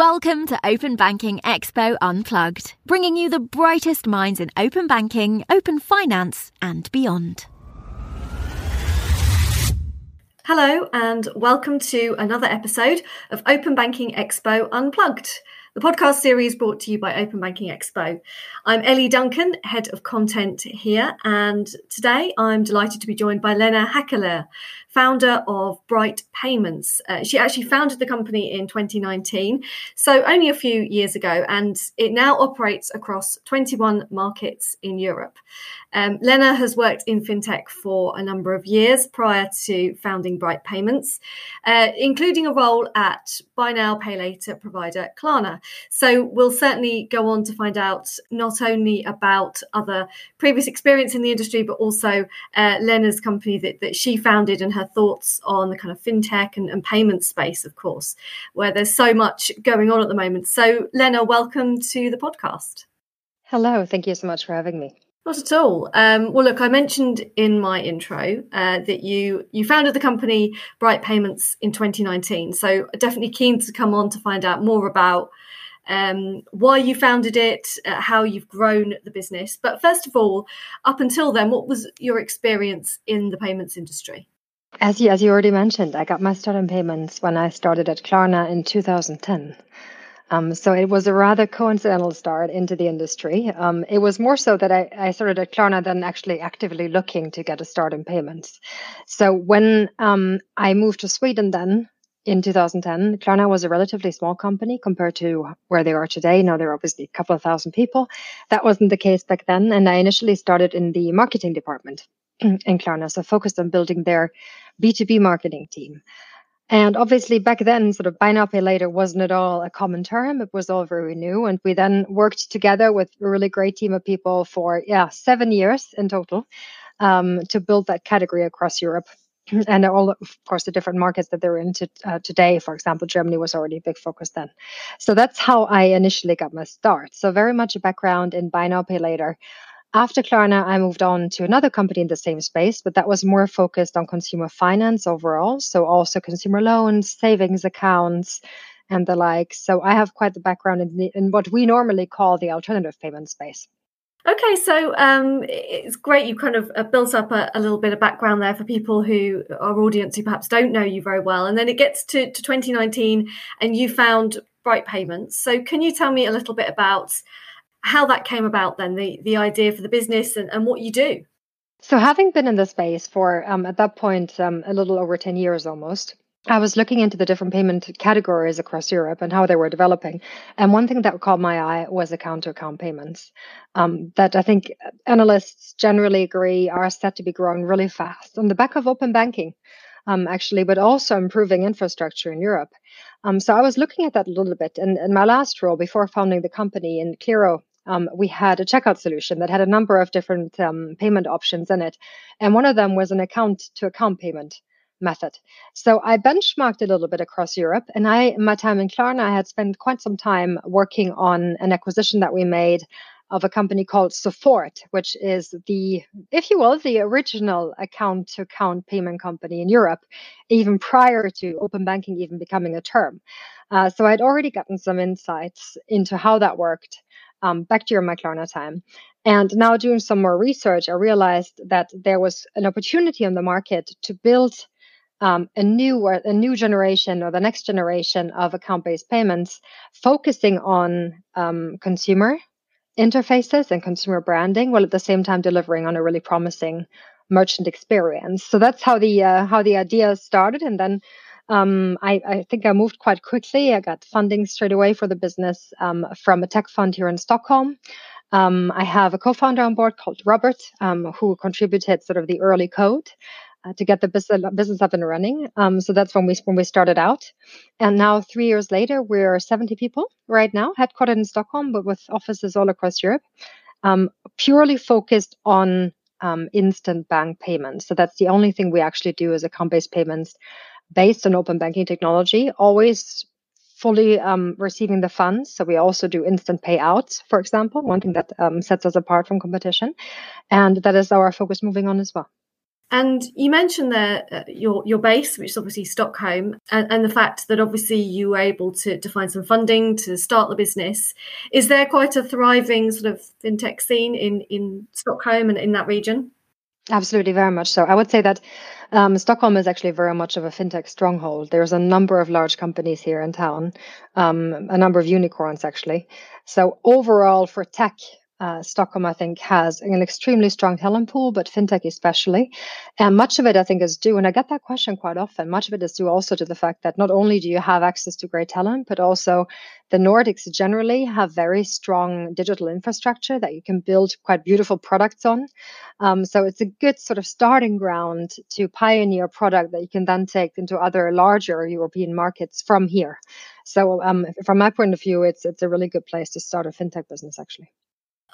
Welcome to Open Banking Expo Unplugged, bringing you the brightest minds in open banking, open finance, and beyond. Hello, and welcome to another episode of Open Banking Expo Unplugged the podcast series brought to you by Open Banking Expo. I'm Ellie Duncan, head of content here, and today I'm delighted to be joined by Lena Häkkilä, founder of Brite Payments. Uh, she actually founded the company in 2019, so only a few years ago, and it now operates across 21 markets in Europe. Um, Lena has worked in fintech for a number of years prior to founding Brite Payments, uh, including a role at buy now, pay later provider Klarna. So we'll certainly go on to find out not only about other previous experience in the industry, but also uh, Lena's company that, that she founded and her thoughts on the kind of fintech and, and payment space, of course, where there's so much going on at the moment. So, Lena, welcome to the podcast. Hello, thank you so much for having me. Not at all. Um, well, look, I mentioned in my intro uh, that you you founded the company Brite Payments in 2019. So definitely keen to come on to find out more about um, why you founded it, uh, how you've grown the business. But first of all, up until then, what was your experience in the payments industry? As you, as you already mentioned, I got my start in payments when I started at Klarna in 2010. Um, so it was a rather coincidental start into the industry. Um, it was more so that I, I, started at Klarna than actually actively looking to get a start in payments. So when um, I moved to Sweden then in 2010, Klarna was a relatively small company compared to where they are today. Now they're obviously a couple of thousand people. That wasn't the case back then. And I initially started in the marketing department in Klarna, so focused on building their B2B marketing team. And obviously, back then, sort of buy now, pay later wasn't at all a common term. It was all very new. And we then worked together with a really great team of people for, yeah, seven years in total um, to build that category across Europe. And all, of course, the different markets that they're in to, uh, today. For example, Germany was already a big focus then. So that's how I initially got my start. So, very much a background in buy now, pay later. After Klarna, I moved on to another company in the same space, but that was more focused on consumer finance overall. So also consumer loans, savings accounts, and the like. So I have quite the background in, the, in what we normally call the alternative payment space. Okay, so um, it's great you kind of uh, built up a, a, little bit of background there for people who our audience who perhaps don't know you very well, and then it gets to, to 2019, and you found Brite Payments. So can you tell me a little bit about how that came about then, the, the idea for the business and, and what you do. So, having been in the space for um, at that point um, a little over 10 years almost, I was looking into the different payment categories across Europe and how they were developing. And one thing that caught my eye was account to account payments, um, that I think analysts generally agree are set to be growing really fast on the back of open banking, um, actually, but also improving infrastructure in Europe. Um, so I was looking at that a little bit. And in my last role before founding the company in Qliro, um, we had a checkout solution that had a number of different um, payment options in it. And one of them was an account to account payment method. So I benchmarked a little bit across Europe. And I, in my time in Klarna, I had spent quite some time working on an acquisition that we made of a company called Sofort, which is the, if you will, the original account to account payment company in Europe, even prior to open banking even becoming a term. Uh, so I'd already gotten some insights into how that worked um, my Klarna time. And now doing some more research, I realized that there was an opportunity on the market to build um, a new or a new generation or the next generation of account-based payments, focusing on um, consumer interfaces and consumer branding, while at the same time delivering on a really promising merchant experience. So that's how the uh, how the idea started, and then um, I, I, think I moved quite quickly. I got funding straight away for the business um, from a tech fund here in Stockholm. Um, I have a co-founder on board called Robert, um, who contributed sort of the early code uh, to get the business, business up and running. Um, so that's when we when we started out, and now three years later, we're 70 people right now, headquartered in Stockholm, but with offices all across Europe, um, purely focused on instant bank payments. So that's the only thing we actually do as account-based payments based on open banking technology, always fully um, receiving the funds. So we also do instant payouts, for example, one thing that um, sets us apart from competition. And that is our focus moving on as well. And you mentioned uh, your your base, which is obviously Stockholm, and, and, the fact that obviously you were able to, to find some funding to start the business. Is there quite a thriving sort of fintech scene in in Stockholm and in that region? Absolutely, very much so. I would say that um, Stockholm is actually very much of a fintech stronghold. There's a number of large companies here in town, um, a number of unicorns actually. So overall, for tech, uh, Stockholm, I think, has an extremely strong talent pool, but fintech especially. And much of it, I think, is due, and I get that question quite often, much of it is due also to the fact that not only do you have access to great talent, but also the Nordics generally have very strong digital infrastructure that you can build quite beautiful products on. Um, so it's a good sort of starting ground to pioneer a product that you can then take into other larger European markets from here. So um, from my point of view, it's it's a really good place to start a fintech business, actually.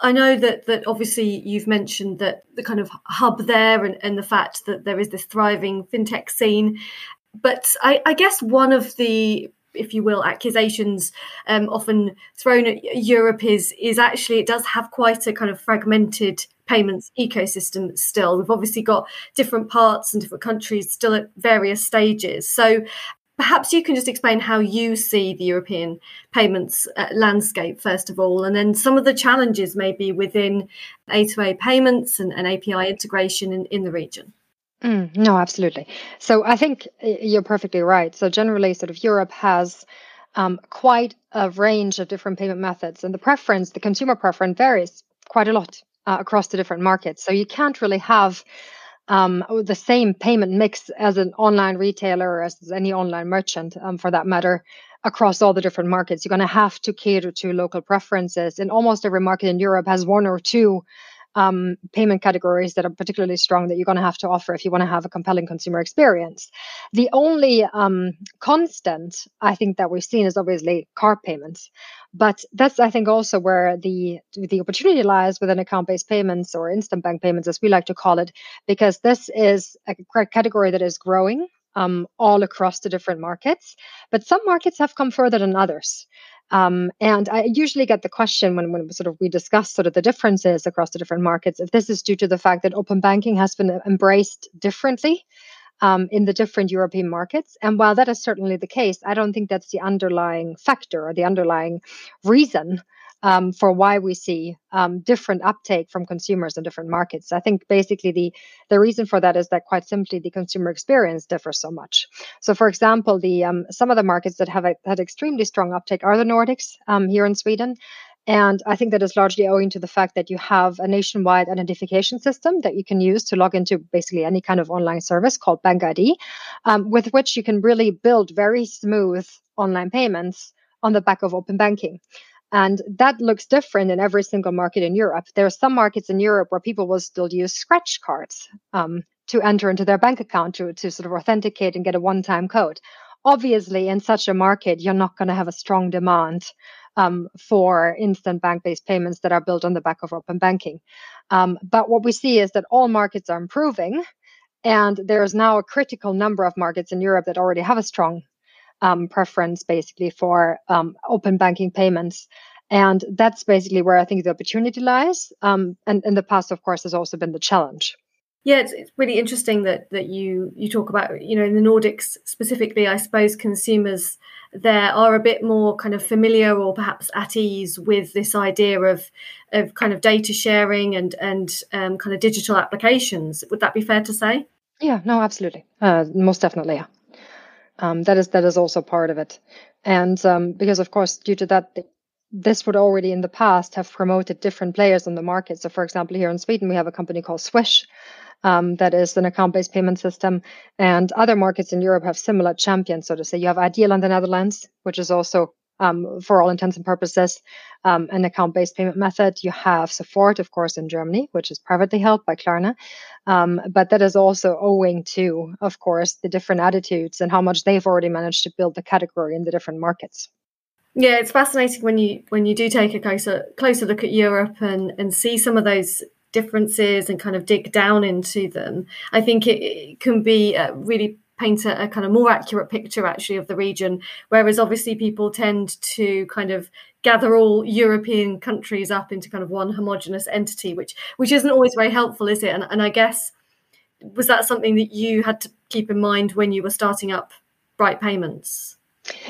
I know that that obviously you've mentioned that the kind of hub there and, and the fact that there is this thriving fintech scene. But I, I guess one of the if you will, accusations um, often thrown at Europe is is actually it does have quite a kind of fragmented payments ecosystem still. We've obviously got different parts and different countries still at various stages. So Perhaps you can just explain how you see the European payments uh, landscape, first of all, and then some of the challenges maybe within A2A payments and, and API integration in, in the region. Mm, no, absolutely. So I think you're perfectly right. So generally, sort of Europe has um, quite a range of different payment methods, and the preference, the consumer preference, varies quite a lot uh, across the different markets. So you can't really have um, the same payment mix as an online retailer or as any online merchant, um, for that matter, across all the different markets. You're going to have to cater to local preferences. And almost every market in Europe has one or two um, payment categories that are particularly strong that you're going to have to offer if you want to have a compelling consumer experience. The only um, constant I think that we've seen is obviously card payments, but that's I think also where the the opportunity lies within account-based payments or instant bank payments, as we like to call it, because this is a category that is growing um, all across the different markets. But some markets have come further than others. Um, and I usually get the question when, when sort of we discuss sort of the differences across the different markets if this is due to the fact that open banking has been embraced differently um, in the different European markets. And while that is certainly the case, I don't think that's the underlying factor or the underlying reason um, for why we see um, different uptake from consumers in different markets. I think basically the the reason for that is that quite simply the consumer experience differs so much. So, for example, the um, some of the markets that have had extremely strong uptake are the Nordics um, here in Sweden. And I think that is largely owing to the fact that you have a nationwide identification system that you can use to log into basically any kind of online service called BankID, um, with which you can really build very smooth online payments on the back of open banking. And that looks different in every single market in Europe. There are some markets in Europe where people will still use scratch cards um, to enter into their bank account to, to sort of authenticate and get a one time code. Obviously, in such a market, you're not going to have a strong demand um, for instant bank based payments that are built on the back of open banking. Um, but what we see is that all markets are improving. And there is now a critical number of markets in Europe that already have a strong um, preference basically for um, open banking payments. And that's basically where I think the opportunity lies. Um, and in the past, of course, has also been the challenge. Yeah, it's, it's really interesting that that you you talk about you know in the Nordics specifically. I suppose consumers there are a bit more kind of familiar or perhaps at ease with this idea of of kind of data sharing and and um, kind of digital applications. Would that be fair to say? Yeah, no, absolutely, uh, most definitely. Yeah. Um, that is that is also part of it, and um, because of course due to that, this would already in the past have promoted different players on the market. So, for example, here in Sweden, we have a company called Swish. Um, that is an account-based payment system, and other markets in Europe have similar champions. So to say, you have IDEAL in the Netherlands, which is also um, for all intents and purposes, um, an account based payment method. You have Sofort, of course, in Germany, which is privately held by Klarna. Um, but that is also owing to, of course, the different attitudes and how much they've already managed to build the category in the different markets. Yeah, it's fascinating when you when you do take a closer closer look at Europe and and see some of those differences and kind of dig down into them. I think it, it can be uh, really paint a, a, kind of more accurate picture actually of the region whereas obviously people tend to kind of gather all european countries up into kind of one homogenous entity which which isn't always very helpful is it and, and i guess was that something that you had to keep in mind when you were starting up Brite Payments?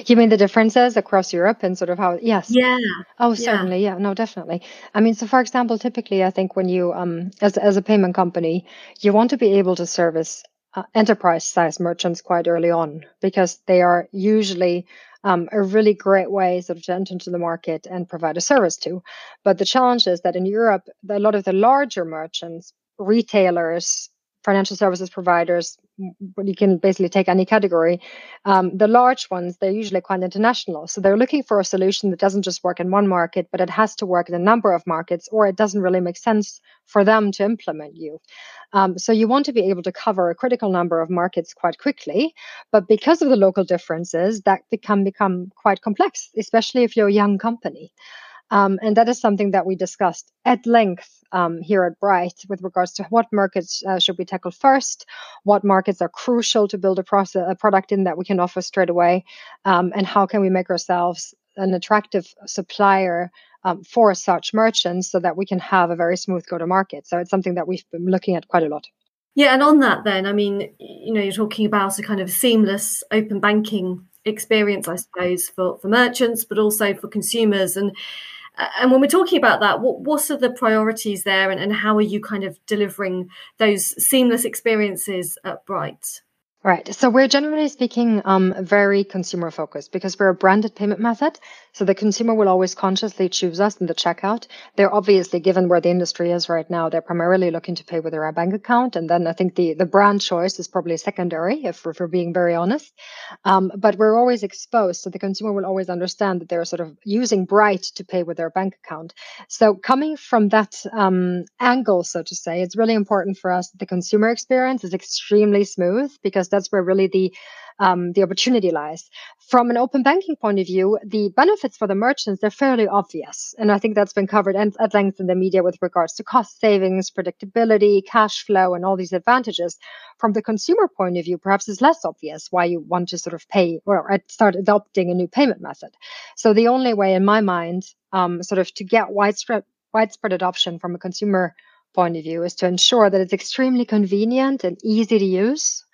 You mean the differences across Europe and sort of how? Yes. Yeah. Oh, certainly. Yeah. yeah. No, definitely. I mean, so for example, typically, I think when you, um, as as a payment company, you want to be able to service uh, enterprise size merchants quite early on because they are usually um, a really great way sort of to enter into the market and provide a service to. But the challenge is that in Europe, a lot of the larger merchants, retailers, financial services providers, you can basically take any category. Um, the large ones, they're usually quite international. So they're looking for a solution that doesn't just work in one market, but it has to work in a number of markets, or it doesn't really make sense for them to implement you. Um, so you want to be able to cover a critical number of markets quite quickly. But because of the local differences, that can become quite complex, especially if you're a young company. Um, and that is something that we discussed at length um, here at Brite with regards to what markets uh, should we tackle first, what markets are crucial to build a, process, a product in that we can offer straight away, um, and how can we make ourselves an attractive supplier um, for such merchants so that we can have a very smooth go to market. So it's something that we've been looking at quite a lot. Yeah, and on that, then, I mean, you know, you're talking about a kind of seamless open banking experience, I suppose, for, for merchants, but also for consumers. And and when we're talking about that, what, what are the priorities there and, and how are you kind of delivering those seamless experiences at Brite? Right. So we're generally speaking um, very consumer focused because we're a branded payment method. So the consumer will always consciously choose us in the checkout. They're obviously, given where the industry is right now, they're primarily looking to pay with their bank account. And then I think the, the brand choice is probably secondary, if we're, if we're being very honest. Um, but we're always exposed. So the consumer will always understand that they're sort of using Brite to pay with their bank account. So coming from that um, angle, so to say, it's really important for us that the consumer experience is extremely smooth because that's where really the um, the opportunity lies. From an open banking point of view, the benefits for the merchants they're fairly obvious, and I think that's been covered at length in the media with regards to cost savings, predictability, cash flow, and all these advantages. From the consumer point of view, perhaps it's less obvious why you want to sort of pay or start adopting a new payment method. So the only way, in my mind, um, sort of to get widespread widespread adoption from a consumer point of view is to ensure that it's extremely convenient and easy to use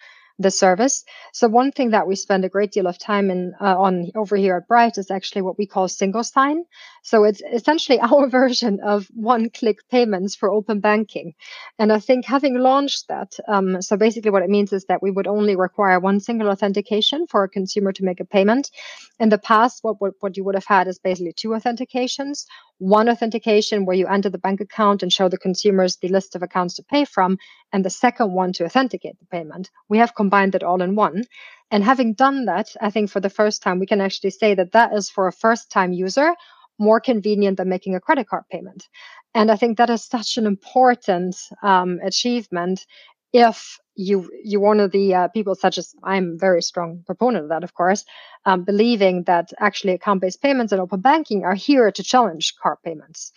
the service. So one thing that we spend a great deal of time in uh, on over here at Brite is actually what we call single sign. So it's essentially our version of one-click payments for open banking. And I think having launched that, um, so basically what it means is that we would only require one single authentication for a consumer to make a payment. In the past, what what, what you would have had is basically two authentications. One authentication where you enter the bank account and show the consumers the list of accounts to pay from, and the second one to authenticate the payment. We have combined it all in one. And having done that, I think for the first time, we can actually say that that is for a first time user more convenient than making a credit card payment. And I think that is such an important um, achievement if you you one of the uh, people such as I'm very strong proponent of that, of course, um, believing that actually account-based payments and open banking are here to challenge card payments.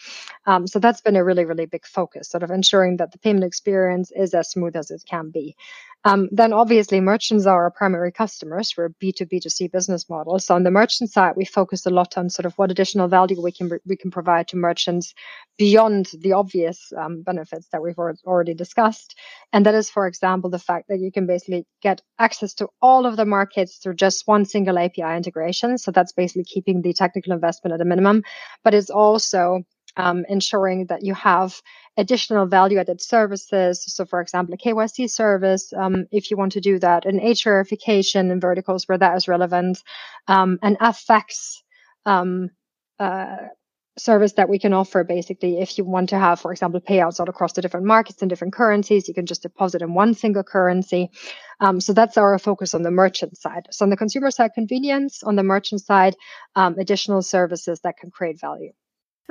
Um, so that's been a really really big focus, sort of ensuring that the payment experience is as smooth as it can be. Um, then obviously merchants are our primary customers. We're a B2B2C business model. So on the merchant side, we focus a lot on sort of what additional value we can we can provide to merchants beyond the obvious um, benefits that we've already discussed. And that is, for example, the fact that you can basically get access to all of the markets through just one single API integration. So that's basically keeping the technical investment at a minimum, but it's also um, ensuring that you have additional value added services. So, for example, a KYC service, um, if you want to do that, an age verification in verticals where that is relevant, um, an FX um, uh, service that we can offer basically if you want to have for example payouts all across the different markets and different currencies you can just deposit in one single currency. Um, so that's our focus on the merchant side. So on the consumer side convenience. On the merchant side um, additional services that can create value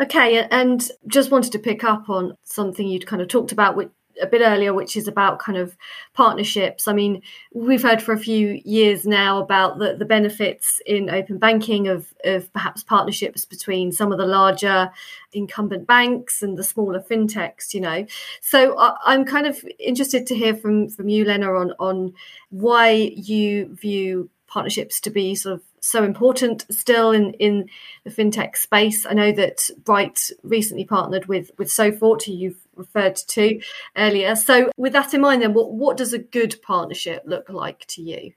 Okay, and just wanted to pick up on something you'd kind of talked about with, a bit earlier, which is about kind of partnerships. I mean, we've heard for a few years now about the, the benefits in open banking of, of perhaps partnerships between some of the larger incumbent banks and the smaller fintechs, you know. So I, am kind of interested to hear from, from you, Lena, on, on why you view partnerships to be sort of so important still in, in the fintech space. I know that Brite recently partnered with with Sofort, who you've referred to earlier. So with that in mind, then what, what does a good partnership look like to you?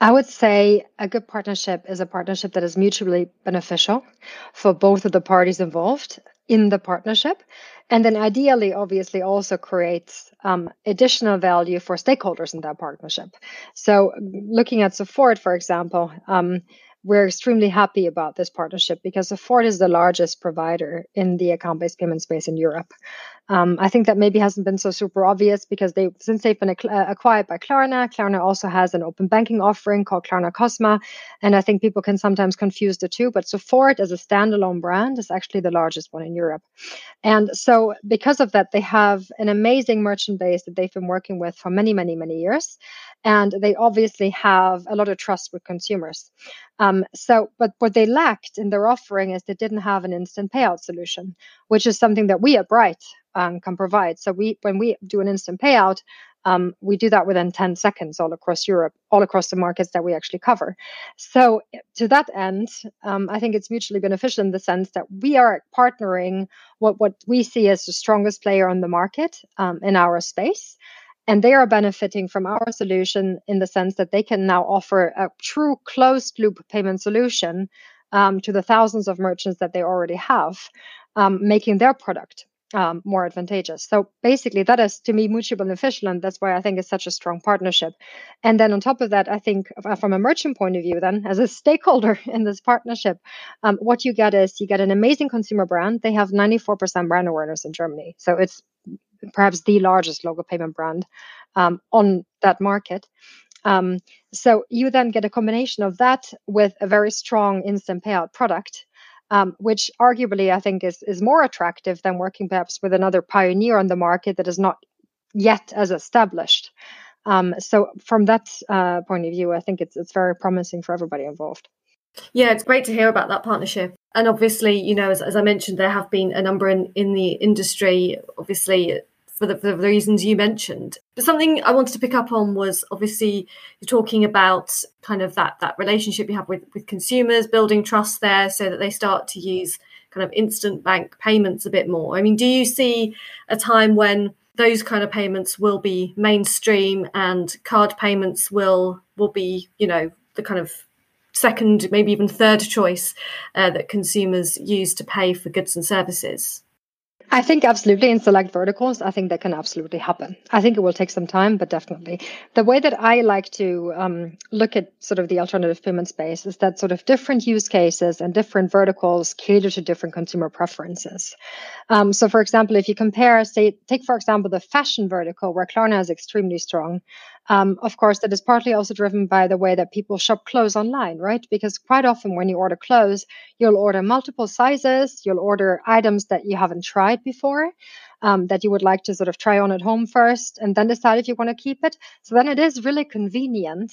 I would say a good partnership is a partnership that is mutually beneficial for both of the parties involved in the partnership. And then ideally, obviously, also creates um, additional value for stakeholders in that partnership. So, looking at Sofort, for example, um, we're extremely happy about this partnership because Sofort is the largest provider in the account-based payment space in Europe. Um, I think that maybe hasn't been so super obvious because they since they've been uh, acquired by Klarna, Klarna also has an open banking offering called Klarna Kosma, and I think people can sometimes confuse the two. But Sofort as a standalone brand is actually the largest one in Europe, and so because of that, they have an amazing merchant base that they've been working with for many, many, many years, and they obviously have a lot of trust with consumers. Um, so, but what they lacked in their offering is they didn't have an instant payout solution, which is something that we at Brite um, can provide. So we, when we do an instant payout, um, we do that within 10 seconds all across Europe, all across the markets that we actually cover. So, to that end, um, I think it's mutually beneficial in the sense that we are partnering what, what we see as the strongest player on the market um, in our space. And they are benefiting from our solution in the sense that they can now offer a true closed loop payment solution um, to the thousands of merchants that they already have, um, making their product um, more advantageous. So basically, that is to me mutually beneficial, and that's why I think it's such a strong partnership. And then on top of that, I think uh, from a merchant point of view, then as a stakeholder in this partnership, um, what you get is you get an amazing consumer brand. They have 94% brand awareness in Germany, so it's perhaps the largest local payment brand um, on that market. Um, so you then get a combination of that with a very strong instant payout product um, which arguably I think is is more attractive than working perhaps with another pioneer on the market that is not yet as established. Um, so from that uh, point of view, I think it's it's very promising for everybody involved. Yeah, it's great to hear about that partnership. And obviously, you know, as, as I mentioned, there have been a number in, in the industry. Obviously, for the, for the reasons you mentioned. But something I wanted to pick up on was obviously you're talking about kind of that that relationship you have with with consumers, building trust there, so that they start to use kind of instant bank payments a bit more. I mean, do you see a time when those kind of payments will be mainstream and card payments will will be you know the kind of second maybe even third choice uh, that consumers use to pay for goods and services I think absolutely in select verticals, I think that can absolutely happen. I think it will take some time, but definitely. The way that I like to um, look at sort of the alternative payment space is that sort of different use cases and different verticals cater to different consumer preferences. Um, so, for example, if you compare, say, take for example the fashion vertical where Klarna is extremely strong. Um, of course, that is partly also driven by the way that people shop clothes online, right? Because quite often when you order clothes, you'll order multiple sizes, you'll order items that you haven't tried before. Um, that you would like to sort of try on at home first and then decide if you want to keep it. So then it is really convenient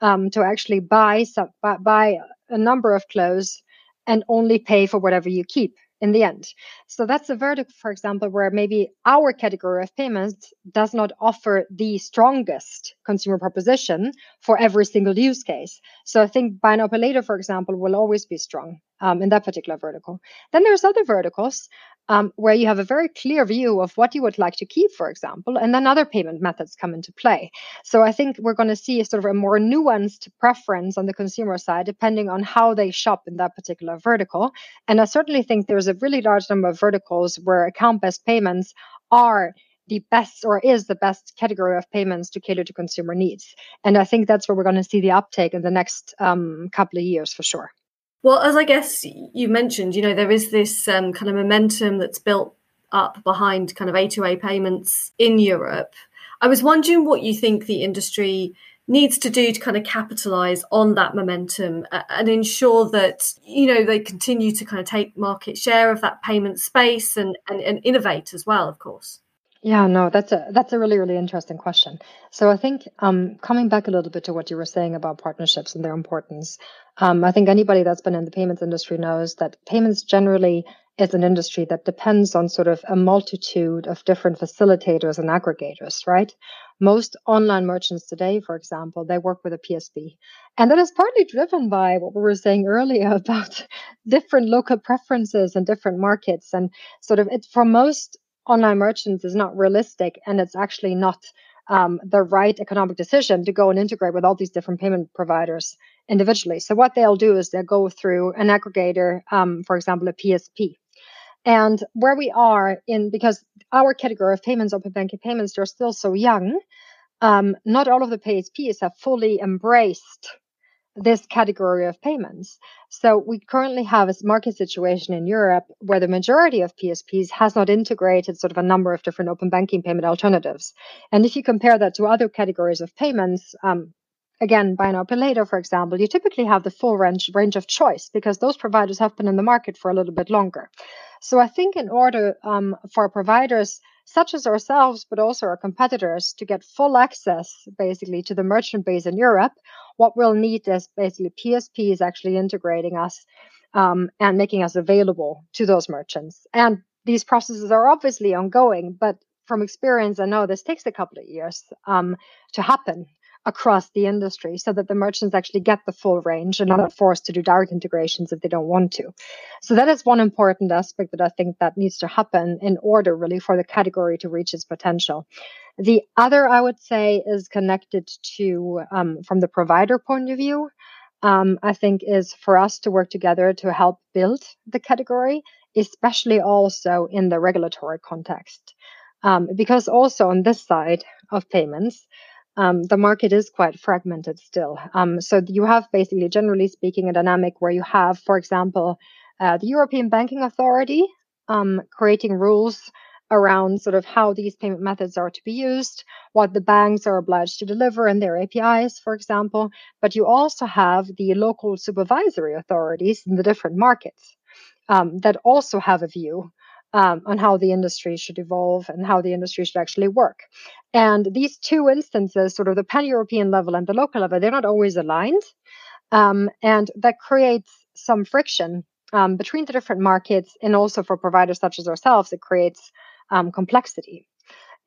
um, to actually buy some, buy a number of clothes and only pay for whatever you keep in the end. So that's a verdict, for example, where maybe our category of payments does not offer the strongest consumer proposition for every single use case. So I think buy now pay later, for example, will always be strong um, in that particular vertical. Then there's other verticals um, where you have a very clear view of what you would like to keep, for example, and then other payment methods come into play. So I think we're going to see sort of a more nuanced preference on the consumer side, depending on how they shop in that particular vertical. And I certainly think there's a really large number of verticals where account-based payments are the best or is the best category of payments to cater to consumer needs. And I think that's where we're going to see the uptake in the next um, couple of years for sure. Well, as I guess you mentioned, you know, there is this um, kind of momentum that's built up behind kind of A2A payments in Europe. I was wondering what you think the industry needs to do to kind of capitalize on that momentum and ensure that you know they continue to kind of take market share of that payment space and, and, and innovate as well of course yeah, no, that's a that's a really really interesting question. So I think um, coming back a little bit to what you were saying about partnerships and their importance, um, I think anybody that's been in the payments industry knows that payments generally is an industry that depends on sort of a multitude of different facilitators and aggregators, right? most online merchants today, for example, they work with a PSP. And that is partly driven by what we were saying earlier about different local preferences and different markets. And sort of it for most online merchants is not realistic and it's actually not um, the right economic decision to go and integrate with all these different payment providers individually. So what they'll do is they'll go through an aggregator, um, for example, a PSP. And where we are in, because our category of payments, open banking payments, they're still so young, um, not all of the PSPs have fully embraced this category of payments. So we currently have a market situation in Europe where the majority of PSPs has not integrated sort of a number of different open banking payment alternatives. And if you compare that to other categories of payments, um, again, buy now, pay later, for example, you typically have the full range, range of choice because those providers have been in the market for a little bit longer. So I think in order um, for providers such as ourselves, but also our competitors, to get full access basically to the merchant base in Europe, what we'll need is basically PSP is actually integrating us um, and making us available to those merchants. And these processes are obviously ongoing, but from experience, I know this takes a couple of years um, to happen across the industry so that the merchants actually get the full range and are not forced to do direct integrations if they don't want to. So that is one important aspect that I think that needs to happen in order really for the category to reach its potential. The other I would say is connected to um, from the provider point of view. Um, I think is for us to work together to help build the category, especially also in the regulatory context. Um, because also on this side of payments, um, the market is quite fragmented still. Um, so you have basically, generally speaking, a dynamic where you have, for example, uh, the European Banking Authority um, creating rules around sort of how these payment methods are to be used, what the banks are obliged to deliver in their APIs, for example. But you also have the local supervisory authorities in the different markets um, that also have a view um, on how the industry should evolve and how the industry should actually work. And these two instances, sort of the pan European level and the local level, they're not always aligned. Um, and that creates some friction um, between the different markets and also for providers such as ourselves, it creates um, complexity.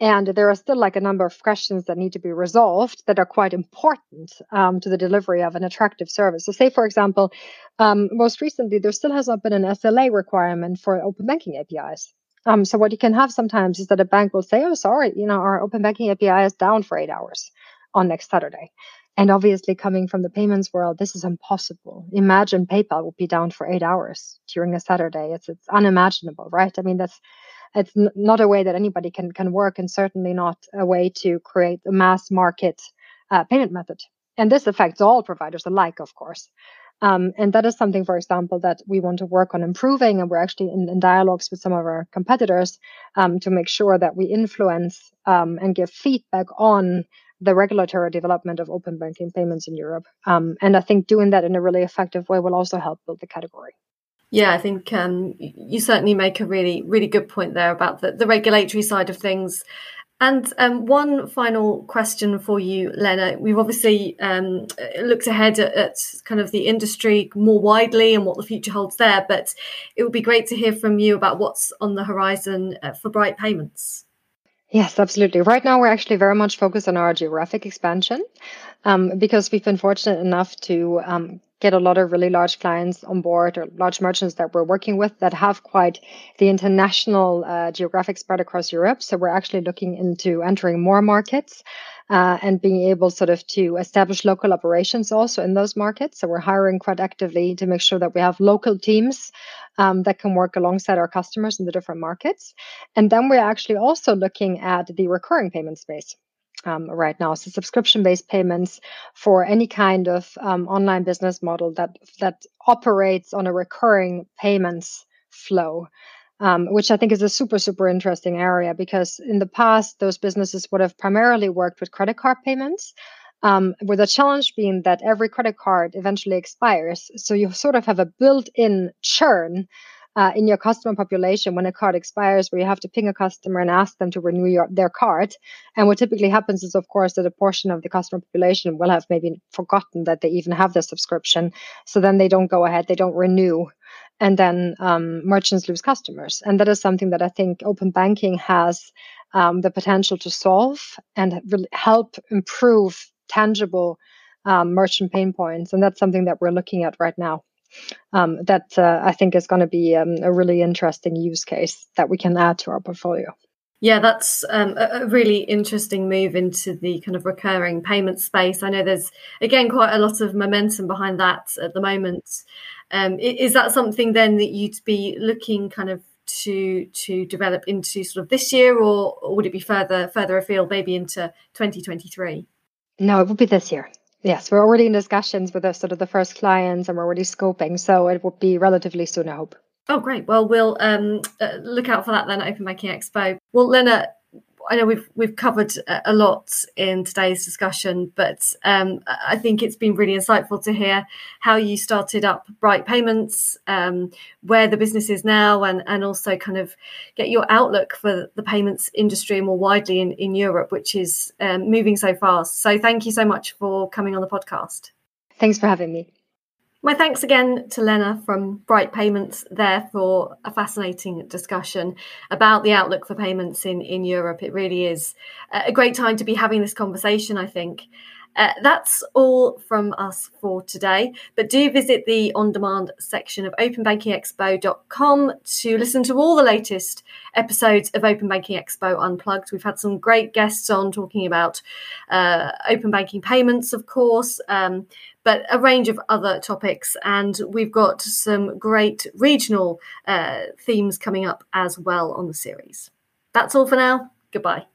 And there are still like a number of questions that need to be resolved that are quite important um, to the delivery of an attractive service. So, say, for example, um, most recently, there still has not been an SLA requirement for open banking APIs. Um, so, what you can have sometimes is that a bank will say, oh, sorry, you know, our open banking API is down for eight hours on next Saturday. And obviously, coming from the payments world, this is impossible. Imagine PayPal would be down for eight hours during a Saturday. It's, it's unimaginable, right? I mean, that's it's n- not a way that anybody can can work, and certainly not a way to create a mass market uh, payment method. And this affects all providers alike, of course. Um, and that is something, for example, that we want to work on improving. And we're actually in, in dialogues with some of our competitors um, to make sure that we influence um, and give feedback on the regulatory development of open banking payments in Europe. Um, and I think doing that in a really effective way will also help build the category. Yeah, I think um, you certainly make a really, really good point there about the, the regulatory side of things. And um, one final question for you, Lena. We've obviously um, looked ahead at, at, kind of the industry more widely and what the future holds there, but it would be great to hear from you about what's on the horizon uh, for Brite Payments. Yes, absolutely. Right now, we're actually very much focused on our geographic expansion um, because we've been fortunate enough to um, get a lot of really large clients on board or large merchants that we're working with that have quite the international uh, geographic spread across Europe. So we're actually looking into entering more markets uh, and being able sort of to establish local operations also in those markets. So we're hiring quite actively to make sure that we have local teams um, that can work alongside our customers in the different markets. And then we're actually also looking at the recurring payment space um, right now. So subscription-based payments for any kind of um, online business model that that operates on a recurring payments flow. Um, which I think is a super, super interesting area because in the past, those businesses would have primarily worked with credit card payments, um, with the challenge being that every credit card eventually expires. So you sort of have a built in churn uh, in your customer population when a card expires, where you have to ping a customer and ask them to renew your, their card. And what typically happens is, of course, that a portion of the customer population will have maybe forgotten that they even have the subscription. So then they don't go ahead, they don't renew. And then um, merchants lose customers. And that is something that I think open banking has um, the potential to solve and help improve tangible um, merchant pain points. And that's something that we're looking at right now. Um, that uh, I think is going to be um, a really interesting use case that we can add to our portfolio. Yeah, that's um, a, really interesting move into the kind of recurring payment space. I know there's again quite a lot of momentum behind that at the moment. Um, is that something then that you'd be looking kind of to to develop into sort of this year, or, or would it be further further afield, maybe into 2023? No, it would be this year. Yes, we're already in discussions with the sort of the first clients, and we're already scoping, so it would be relatively soon, I hope. Oh, great. Well, we'll um, uh, look out for that then Open Banking Expo. Well, Lena, I know we've we've covered a lot in today's discussion, but um, I think it's been really insightful to hear how you started up Brite Payments, um, where the business is now, and and also kind of get your outlook for the payments industry more widely in, in Europe, which is um, moving so fast. So thank you so much for coming on the podcast. Thanks for having me. My thanks again to Lena from Brite Payments there for a fascinating discussion about the outlook for payments in, in Europe. It really is a great time to be having this conversation, I think. Uh, that's all from us for today. But do visit the on demand section of openbankingexpo.com to listen to all the latest episodes of Open Banking Expo Unplugged. We've had some great guests on talking about uh, open banking payments, of course. Um, but a range of other topics. And we've got some great regional uh, themes coming up as well on the series. That's all for now. Goodbye.